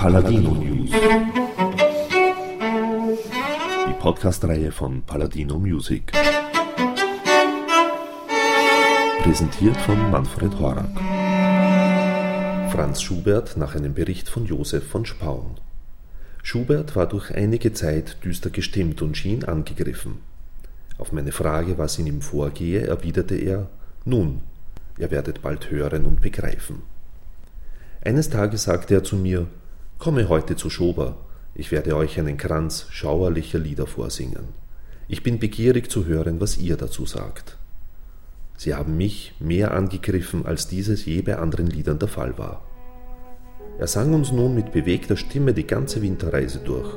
Paladino News. Die Podcast-Reihe von Paladino Music. Präsentiert von Manfred Horak. Franz Schubert nach einem Bericht von Josef von Spaun. Schubert war durch einige Zeit düster gestimmt und schien angegriffen. Auf meine Frage, was in ihm vorgehe, erwiderte er: Nun, ihr werdet bald hören und begreifen. Eines Tages sagte er zu mir: Komme heute zu Schober, ich werde euch einen Kranz schauerlicher Lieder vorsingen. Ich bin begierig zu hören, was ihr dazu sagt. Sie haben mich mehr angegriffen, als dieses je bei anderen Liedern der Fall war. Er sang uns nun mit bewegter Stimme die ganze Winterreise durch.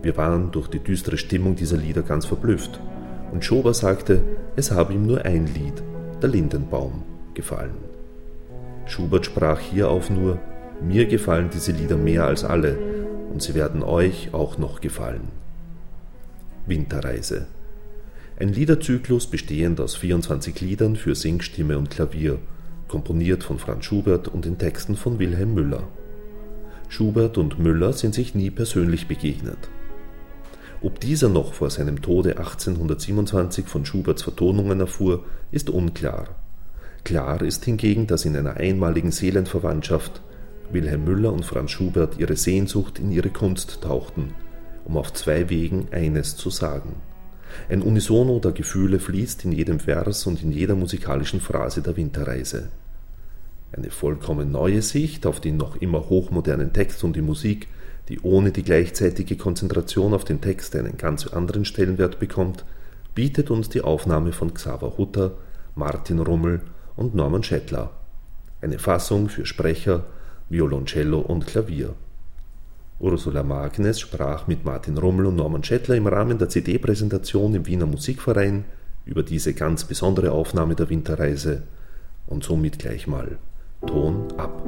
Wir waren durch die düstere Stimmung dieser Lieder ganz verblüfft, und Schober sagte, es habe ihm nur ein Lied, der Lindenbaum, gefallen. Schubert sprach hierauf nur, mir gefallen diese Lieder mehr als alle und sie werden euch auch noch gefallen. Winterreise. Ein Liederzyklus bestehend aus 24 Liedern für Singstimme und Klavier, komponiert von Franz Schubert und den Texten von Wilhelm Müller. Schubert und Müller sind sich nie persönlich begegnet. Ob dieser noch vor seinem Tode 1827 von Schuberts Vertonungen erfuhr, ist unklar. Klar ist hingegen, dass in einer einmaligen Seelenverwandtschaft Wilhelm Müller und Franz Schubert ihre Sehnsucht in ihre Kunst tauchten, um auf zwei Wegen eines zu sagen. Ein Unisono der Gefühle fließt in jedem Vers und in jeder musikalischen Phrase der Winterreise. Eine vollkommen neue Sicht auf den noch immer hochmodernen Text und die Musik, die ohne die gleichzeitige Konzentration auf den Text einen ganz anderen Stellenwert bekommt, bietet uns die Aufnahme von Xaver Hutter, Martin Rummel und Norman Schettler. Eine Fassung für Sprecher, Violoncello und Klavier. Ursula Magnes sprach mit Martin Rummel und Norman Schettler im Rahmen der CD-Präsentation im Wiener Musikverein über diese ganz besondere Aufnahme der Winterreise und somit gleich mal Ton ab.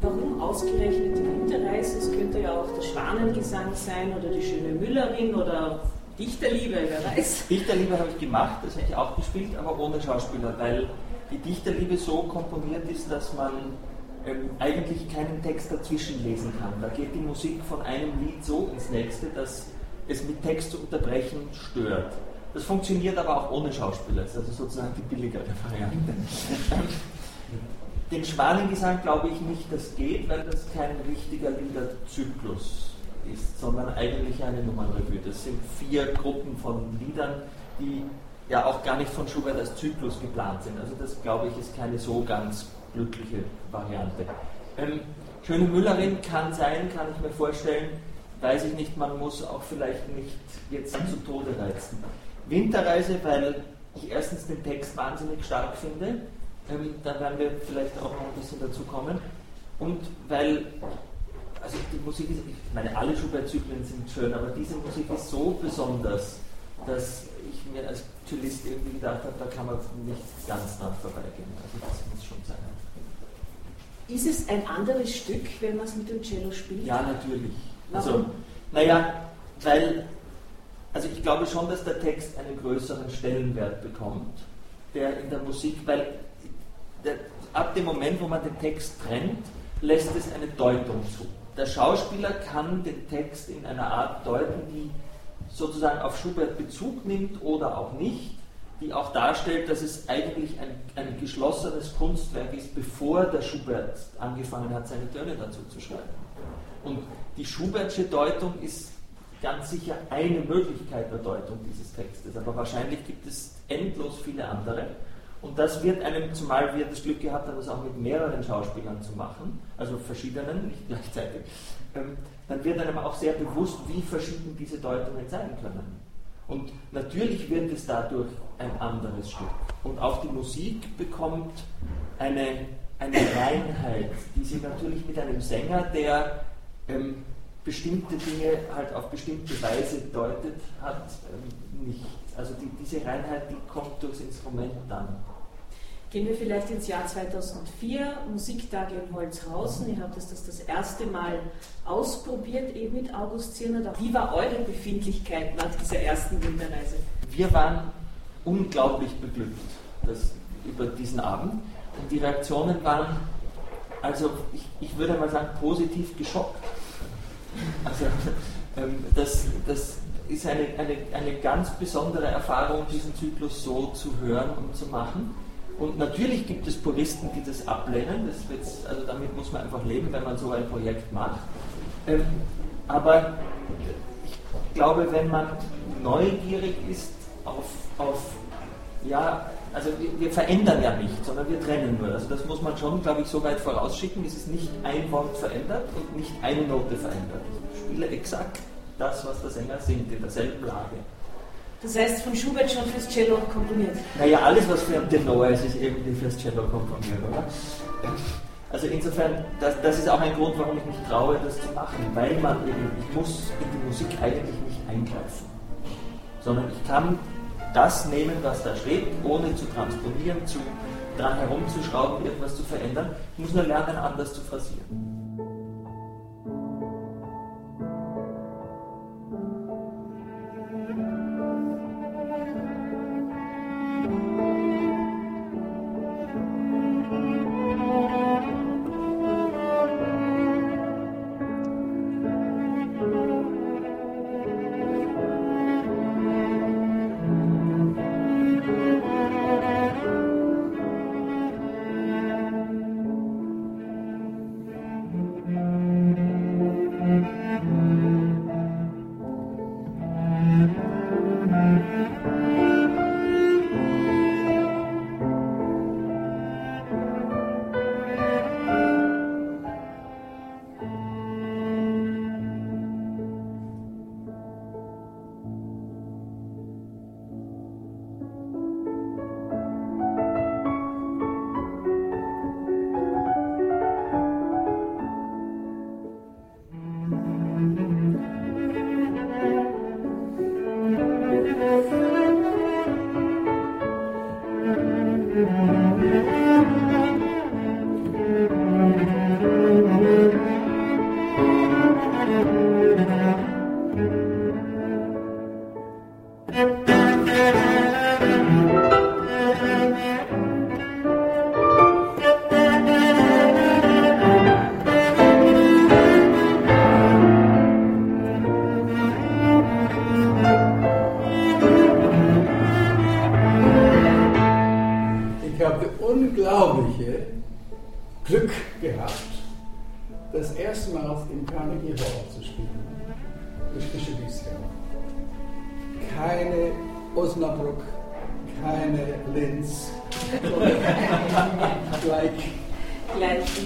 Warum ausgerechnet die Winterreise? Es könnte ja auch der Schwanengesang sein oder die schöne Müllerin oder Dichterliebe, wer weiß. Dichterliebe habe ich gemacht, das habe ich auch gespielt, aber ohne Schauspieler, weil die Dichterliebe so komponiert ist, dass man ähm, eigentlich keinen Text dazwischen lesen kann. Da geht die Musik von einem Lied so ins nächste, dass es mit Text zu unterbrechen stört. Das funktioniert aber auch ohne Schauspieler, das ist also sozusagen die billigere Variante. Den Schwanengesang glaube ich nicht, das geht, weil das kein richtiger Liederzyklus ist, sondern eigentlich eine Nummernrevue. Das sind vier Gruppen von Liedern, die ja auch gar nicht von Schubert als Zyklus geplant sind. Also das glaube ich ist keine so ganz glückliche Variante. Ähm, Schöne Müllerin kann sein, kann ich mir vorstellen, weiß ich nicht, man muss auch vielleicht nicht jetzt zu Tode reizen. Winterreise, weil ich erstens den Text wahnsinnig stark finde, ähm, dann werden wir vielleicht auch noch ein bisschen dazu kommen. Und weil, also die Musik ist, ich meine, alle Schubert-Zyklen sind schön, aber diese Musik ist so besonders, dass ich mir als Cellist irgendwie gedacht habe, da kann man nicht ganz dran vorbeigehen. Also das muss schon sein. Ist es ein anderes Stück, wenn man es mit dem Cello spielt? Ja, natürlich. Warum? Also, naja, weil, also ich glaube schon, dass der Text einen größeren Stellenwert bekommt, der in der Musik, weil der, ab dem Moment, wo man den Text trennt, lässt es eine Deutung zu. Der Schauspieler kann den Text in einer Art deuten, die sozusagen auf Schubert Bezug nimmt oder auch nicht, die auch darstellt, dass es eigentlich ein, ein geschlossenes Kunstwerk ist, bevor der Schubert angefangen hat, seine Töne dazu zu schreiben. Und die Schubertsche Deutung ist ganz sicher eine Möglichkeit der Deutung dieses Textes, aber wahrscheinlich gibt es endlos viele andere. Und das wird einem, zumal wir das Glück gehabt haben, das auch mit mehreren Schauspielern zu machen, also verschiedenen, nicht gleichzeitig, ähm, dann wird einem auch sehr bewusst, wie verschieden diese Deutungen sein können. Und natürlich wird es dadurch ein anderes Stück. Und auch die Musik bekommt eine, eine Reinheit, die sie natürlich mit einem Sänger, der ähm, bestimmte Dinge halt auf bestimmte Weise deutet, hat ähm, nicht. Also die, diese Reinheit, die kommt durchs Instrument dann. Gehen wir vielleicht ins Jahr 2004, Musiktage in Holzhausen. Ihr habt das, das das erste Mal ausprobiert, eben mit August Zirner. Wie war eure Befindlichkeit nach dieser ersten Winterreise? Wir waren unglaublich beglückt das, über diesen Abend und die Reaktionen waren also ich, ich würde mal sagen, positiv geschockt. Also ähm, das, das ist eine, eine, eine ganz besondere Erfahrung, diesen Zyklus so zu hören und zu machen. Und natürlich gibt es Puristen, die das ablehnen. Das also damit muss man einfach leben, wenn man so ein Projekt macht. Ähm, aber ich glaube, wenn man neugierig ist auf, auf ja, also wir, wir, verändern ja nicht, sondern wir trennen nur. Also das muss man schon, glaube ich, so weit vorausschicken. Es ist nicht ein Wort verändert und nicht eine Note verändert. Ich spiele exakt das, was der Sänger singt, in derselben Lage. Das heißt, von Schubert schon fürs Cello komponiert? Naja, alles, was für Tenor ist, ist irgendwie fürs Cello komponiert, oder? Also insofern, das, das ist auch ein Grund, warum ich mich traue, das zu machen, weil man eben, ich muss in die Musik eigentlich nicht eingreifen, sondern ich kann das nehmen, was da steht, ohne zu transponieren, zu, dran herumzuschrauben, irgendwas zu verändern. Ich muss nur lernen, anders zu phrasieren.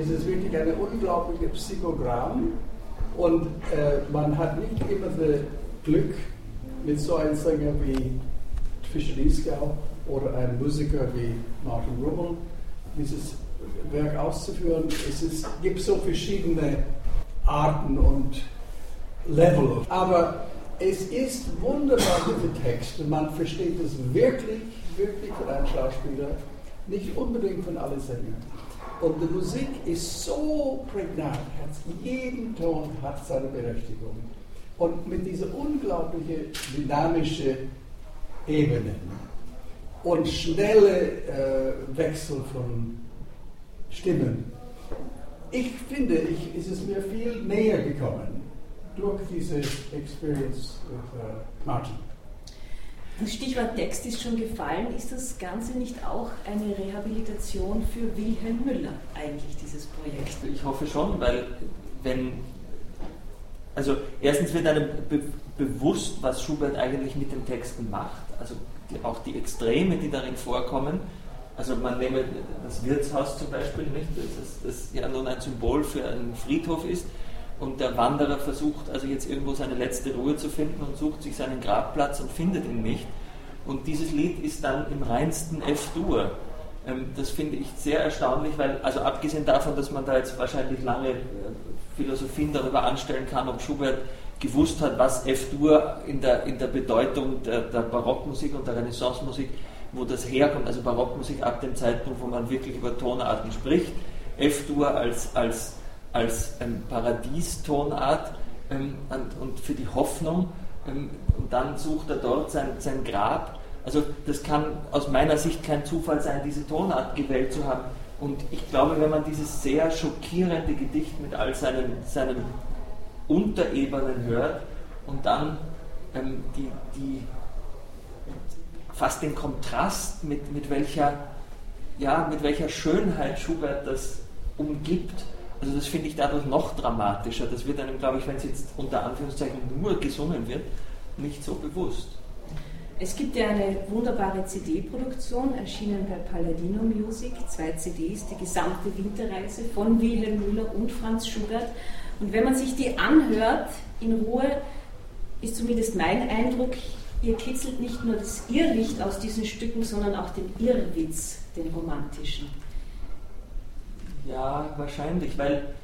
Es ist wirklich eine unglaubliche Psychogramm und äh, man hat nicht immer das Glück, mit so einem Sänger wie Fischer Liesgau oder ein Musiker wie Martin Rummel dieses Werk auszuführen. Es ist, gibt so verschiedene Arten und Level. Aber es ist wunderbar, dieser Text. Und man versteht es wirklich, wirklich von einem Schauspieler, nicht unbedingt von allen Sängern. Und die Musik ist so prägnant, jeden Ton hat seine Berechtigung. Und mit dieser unglaublichen dynamischen Ebene und schnelle äh, Wechsel von Stimmen. Ich finde, ich, ist es mir viel näher gekommen durch diese Experience mit äh, Martin. Das Stichwort Text ist schon gefallen. Ist das Ganze nicht auch eine Rehabilitation für Wilhelm Müller, eigentlich, dieses Projekt? Ich hoffe schon, weil wenn. Also, erstens wird einem be bewusst, was Schubert eigentlich mit den Texten macht. Also, die, auch die Extreme, die darin vorkommen. Also man nehme das Wirtshaus zum Beispiel, nicht, das, das ja nun ein Symbol für einen Friedhof ist. Und der Wanderer versucht also jetzt irgendwo seine letzte Ruhe zu finden und sucht sich seinen Grabplatz und findet ihn nicht. Und dieses Lied ist dann im reinsten F-Dur. Ähm, das finde ich sehr erstaunlich, weil, also abgesehen davon, dass man da jetzt wahrscheinlich lange äh, Philosophien darüber anstellen kann, ob Schubert gewusst hat, was F-Dur in der, in der Bedeutung der, der Barockmusik und der Renaissancemusik, wo das herkommt, also Barockmusik ab dem Zeitpunkt, wo man wirklich über Tonarten spricht, F-Dur als, als, als ähm, Paradiestonart ähm, und, für die Hoffnung ähm, und dann sucht er dort sein, sein Grab. Also das kann aus meiner Sicht kein Zufall sein, diese Tonart gewählt zu haben. Und ich glaube, wenn man dieses sehr schockierende Gedicht mit all seinen, seinen Unterebenen hört und dann ähm, die, die, fast den Kontrast, mit, mit, welcher, ja, mit welcher Schönheit Schubert das umgibt, also das finde ich dadurch noch dramatischer. Das wird einem, glaube ich, wenn es jetzt unter Anführungszeichen nur gesungen wird, nicht so bewusst. Es gibt ja eine wunderbare CD-Produktion, erschienen bei Palladino Music, zwei CDs, die gesamte Winterreise von Wilhelm Müller und Franz Schubert. Und wenn man sich die anhört in Ruhe, ist zumindest mein Eindruck, ihr kitzelt nicht nur das Irrlicht aus diesen Stücken, sondern auch den Irrwitz, den romantischen. Ja, wahrscheinlich, weil,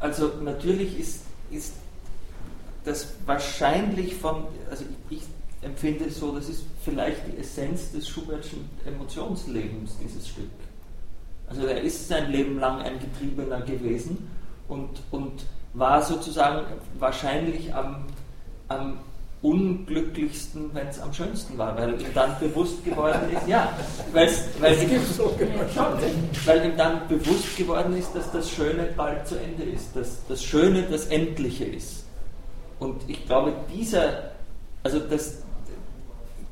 also natürlich ist, ist das wahrscheinlich von, also ich, ich empfinde es so, das ist vielleicht die Essenz des Schubertschen Emotionslebens, dieses Stück. Also er ist sein Leben lang ein Getriebener gewesen und, und war sozusagen wahrscheinlich am, am unglücklichsten, wenn es am schönsten war, weil ihm dann bewusst geworden ist, ja, weil, ihm, so weil ihm dann bewusst geworden ist, dass das Schöne bald zu Ende ist, dass das Schöne das Endliche ist. Und ich glaube, dieser, also das,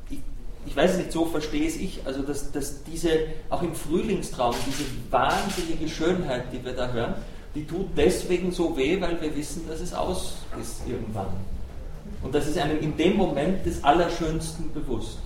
ich, ich weiß nicht, so verstehe es ich, also dass, dass diese, auch im Frühlingstraum, diese wahnsinnige Schönheit, die wir da hören, die tut deswegen so weh, weil wir wissen, dass es aus ist irgendwann. Und das ist einem in dem Moment des Allerschönsten bewusst.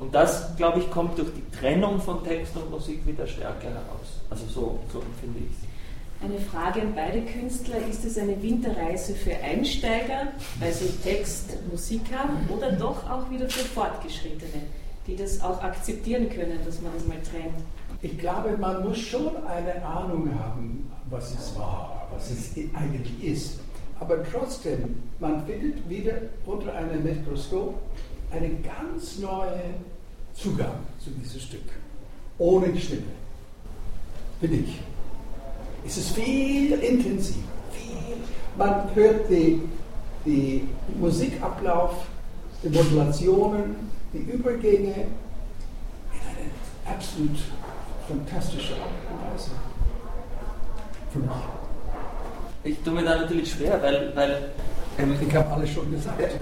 Und das, glaube ich, kommt durch die Trennung von Text und Musik wieder stärker heraus. Also so, so empfinde ich es. Eine Frage an beide Künstler. Ist es eine Winterreise für Einsteiger, weil sie Text, Musik haben, oder doch auch wieder für Fortgeschrittene, die das auch akzeptieren können, dass man das mal trennt? Ich glaube, man muss schon eine Ahnung haben, was es war, was es eigentlich ist. Aber trotzdem, man findet wieder unter einem Mikroskop einen ganz neuen Zugang zu diesem Stück. Ohne die Stimme. Finde ich. Es ist viel intensiver. Viel. Man hört die, die Musikablauf, die Modulationen, die Übergänge in eine absolut fantastische Art und Weise. Für mich. Ich tue mir da natürlich schwer, weil. weil ähm, ich habe alles schon gesagt.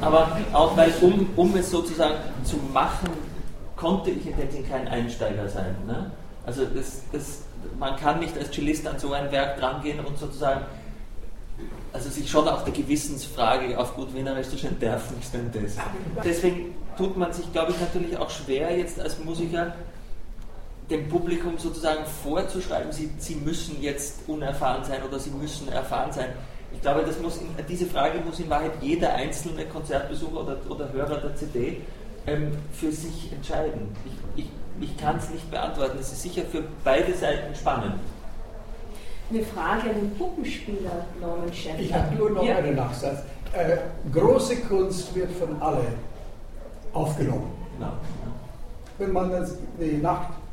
Aber auch weil, um, um es sozusagen zu machen, konnte ich in Sinn kein Einsteiger sein. Ne? Also das, das, man kann nicht als Cellist an so ein Werk drangehen und sozusagen also sich schon auf der Gewissensfrage auf gut Wienerisch zu stellen, darf nicht denn das. Deswegen tut man sich, glaube ich, natürlich auch schwer, jetzt als Musiker dem Publikum sozusagen vorzuschreiben, sie, sie müssen jetzt unerfahren sein oder sie müssen erfahren sein. Ich glaube, das muss in, diese Frage muss in Wahrheit jeder einzelne Konzertbesucher oder, oder Hörer der CD ähm, für sich entscheiden. Ich, ich, ich kann es nicht beantworten. Es ist sicher für beide Seiten spannend. Eine Frage an den Puppenspieler Norman Schäfer. Ich habe nur noch ja. einen Nachsatz. Äh, große Kunst wird von allen aufgenommen. Genau. Wenn man das, die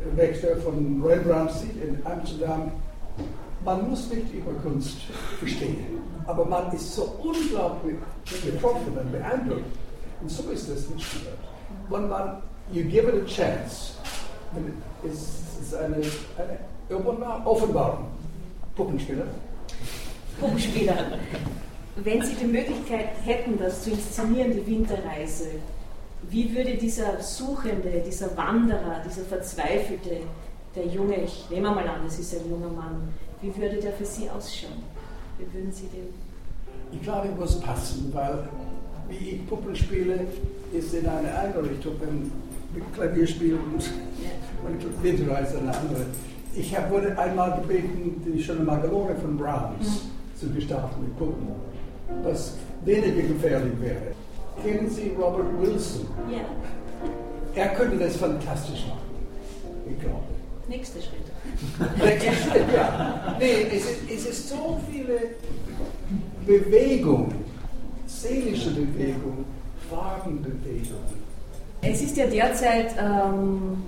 Nachtwächter von Rembrandt sieht in Amsterdam, man muss nicht über Kunst verstehen, aber man ist so unglaublich betroffen und beeindruckt. Und so ist das mit Schubert. Wenn man, you give it a chance, ist es eine, eine Offenbarung. Puppenspieler. Puppenspieler. Wenn Sie die Möglichkeit hätten, das zu inszenieren, die Winterreise, wie würde dieser Suchende, dieser Wanderer, dieser Verzweifelte, der Junge, ich nehme mal an, es ist ein junger Mann, wie würde der für Sie ausschauen? Wie würden Sie den? Ich glaube, es muss passen, weil wie ich Puppen spiele, ist in eine Einrichtung, mit Klavierspiel und, ja. und Winterreise eine andere. Ich hab, wurde einmal gebeten, die schöne Magalone von Brahms mhm. zu gestalten mit Puppen, was weniger gefährlich wäre. Kennen Sie Robert Wilson? Ja. er könnte das fantastisch machen. Ich glaube. Nächster Schritt. Nächster Schritt, ja. Nee, es ist, es ist so viele Bewegung, seelische Bewegung, Farbenbewegung. Es ist ja derzeit ähm,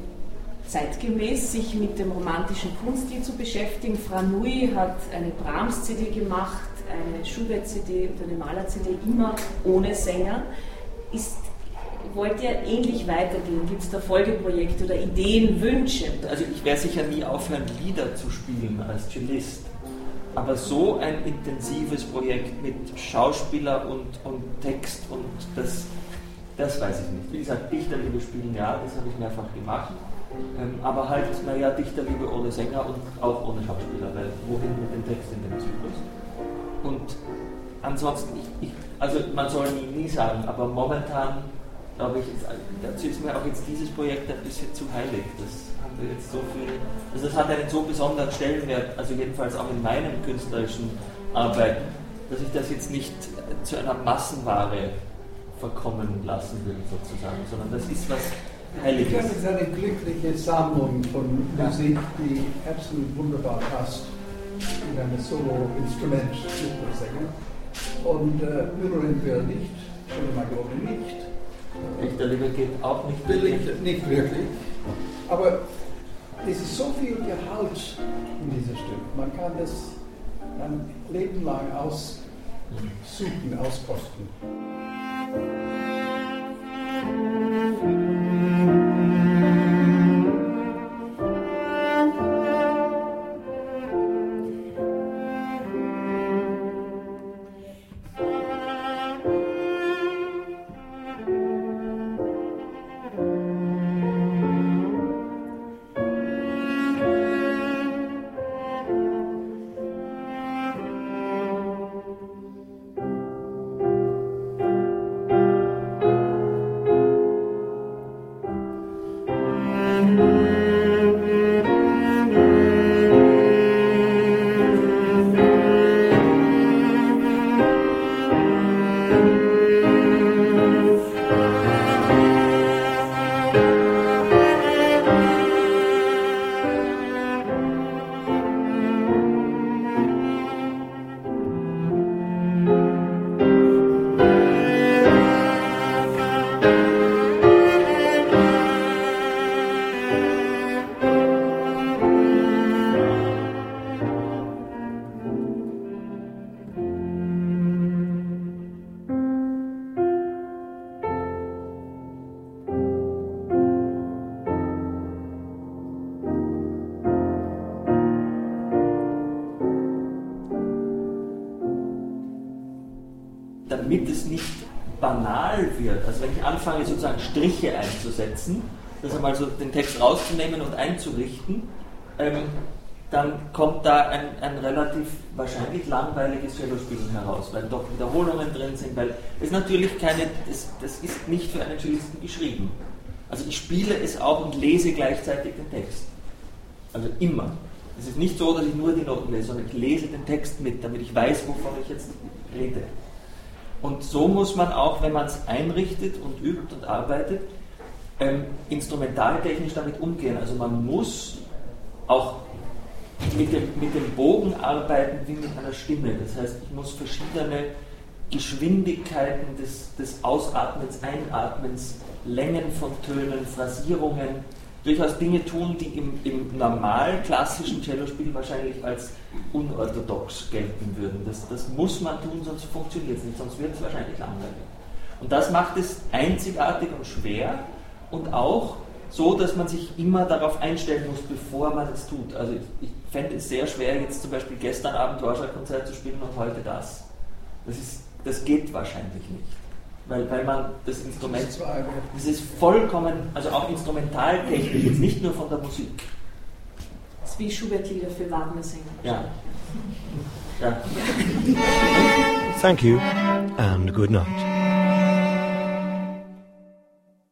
zeitgemäß, sich mit dem romantischen Kunststil zu beschäftigen. Franui hat eine Brahms-CD gemacht, eine Schubert-CD und eine Maler-CD, immer ohne Sänger. Ist wollt ihr ähnlich weitergehen? Gibt es da Folgeprojekte oder Ideen, Wünsche? Also ich werde sicher nie aufhören, Lieder zu spielen als Cellist. Aber so ein intensives Projekt mit Schauspieler und, und Text und das, das weiß ich nicht. Wie gesagt, Dichterliebe spielen, ja, das habe ich mehrfach gemacht. Ähm, aber halt, naja, Dichterliebe ohne Sänger und auch ohne Schauspieler, weil wohin mit dem Text in dem Zyklus? Und ansonsten, ich, ich, also man soll nie, nie sagen, aber momentan glaube ich, dazu ist mir auch jetzt dieses Projekt ein bisschen zu heilig. Das haben jetzt so viel, also das hat einen so besonderen Stellenwert, also jedenfalls auch in meinen künstlerischen Arbeiten, dass ich das jetzt nicht zu einer Massenware verkommen lassen will, sozusagen, sondern das ist was Heiliges. Ich es ist eine glückliche Sammlung von Musik, die absolut wunderbar passt in einem Solo-Instrument, Und äh, Müllering will nicht, oder Magone nicht. Echter Liebe geht auch nicht wirklich. Nicht wirklich. Aber es ist so viel Gehalt in diesem Stück. Man kann das ein Leben lang aussuchen, auskosten. Anfange sozusagen Striche einzusetzen, das einmal so den Text rauszunehmen und einzurichten, ähm, dann kommt da ein, ein relativ wahrscheinlich langweiliges Cellospielen heraus, weil doch Wiederholungen drin sind, weil es natürlich keine, das, das ist nicht für einen Cellisten geschrieben. Also ich spiele es auch und lese gleichzeitig den Text. Also immer. Es ist nicht so, dass ich nur die Noten lese, sondern ich lese den Text mit, damit ich weiß, wovon ich jetzt rede. Und so muss man auch, wenn man es einrichtet und übt und arbeitet, ähm, instrumentaltechnisch damit umgehen. Also man muss auch mit dem, mit dem Bogen arbeiten wie mit einer Stimme. Das heißt, ich muss verschiedene Geschwindigkeiten des, des Ausatmens, Einatmens, Längen von Tönen, Phrasierungen durchaus Dinge tun, die im, im normal klassischen Cellospiel wahrscheinlich als unorthodox gelten würden. Das, das muss man tun, sonst funktioniert es nicht, sonst wird es wahrscheinlich langweilig. Und das macht es einzigartig und schwer und auch so, dass man sich immer darauf einstellen muss, bevor man es tut. Also ich, ich fände es sehr schwer, jetzt zum Beispiel gestern Abend Warschau-Konzert zu spielen und heute das. Das, ist, das geht wahrscheinlich nicht weil, weil man das Instrument, das ist vollkommen, also auch instrumentaltechnisch, jetzt nicht nur von der Musik. Das ist wie Schubert-Lieder für Wagner-Sänger. Ja. ja. Thank you and good night.